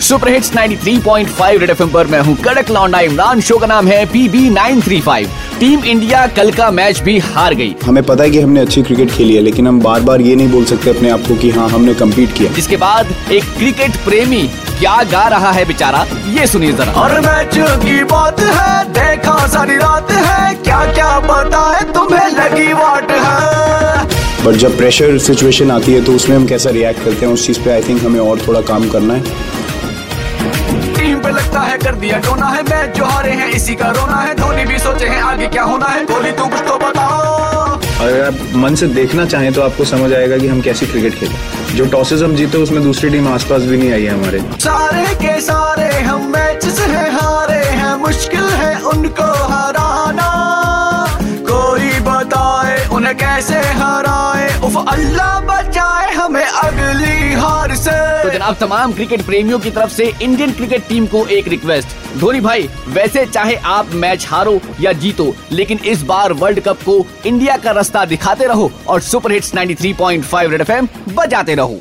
Super hits 93.5 red FM पर मैं हूँ कड़क लौंडा इमरान शो का नाम है पीबी 935 टीम इंडिया कल का मैच भी हार गई। हमें पता है कि हमने अच्छी क्रिकेट खेली है लेकिन हम बार बार ये नहीं बोल सकते अपने आप को कि हाँ हमने कम्पीट किया। जिसके बाद एक क्रिकेट प्रेमी क्या गा रहा है बेचारा ये सुनिए जरा। और मैच की बात है देखा सारी रात है क्या क्या पता है तुम्हें लगी वाट है। बट जब प्रेशर सिचुएशन आती है तो उसमें हम कैसा रिएक्ट करते हैं उस चीज़ पे आई थिंक हमें और थोड़ा काम करना है। पे लगता है कर दिया टोना है। मैच जो हारे हैं इसी का रोना है। धोनी भी सोचे हैं आगे क्या होना है। कोहली तू कुछ तो बताओ। अगर आप मन से देखना चाहें तो आपको समझ आएगा कि हम कैसी क्रिकेट खेले। जो टॉसेस हम जीते उसमें दूसरी टीम आसपास भी नहीं आई है हमारे। सारे के सारे हम मैच से हारे हैं मुश्किल है उनको हराना। कोई बताए उन्हें कैसे हराए? उफ अल्लाह बचाए हमें अगली हार से। जनाब तमाम क्रिकेट प्रेमियों की तरफ़ से इंडियन क्रिकेट टीम को एक रिक्वेस्ट धोनी भाई, वैसे चाहे आप मैच हारो या जीतो, लेकिन इस बार वर्ल्ड कप को इंडिया का रास्ता दिखाते रहो और सुपर हिट्स 93.5 रेड एफएम बजाते रहो।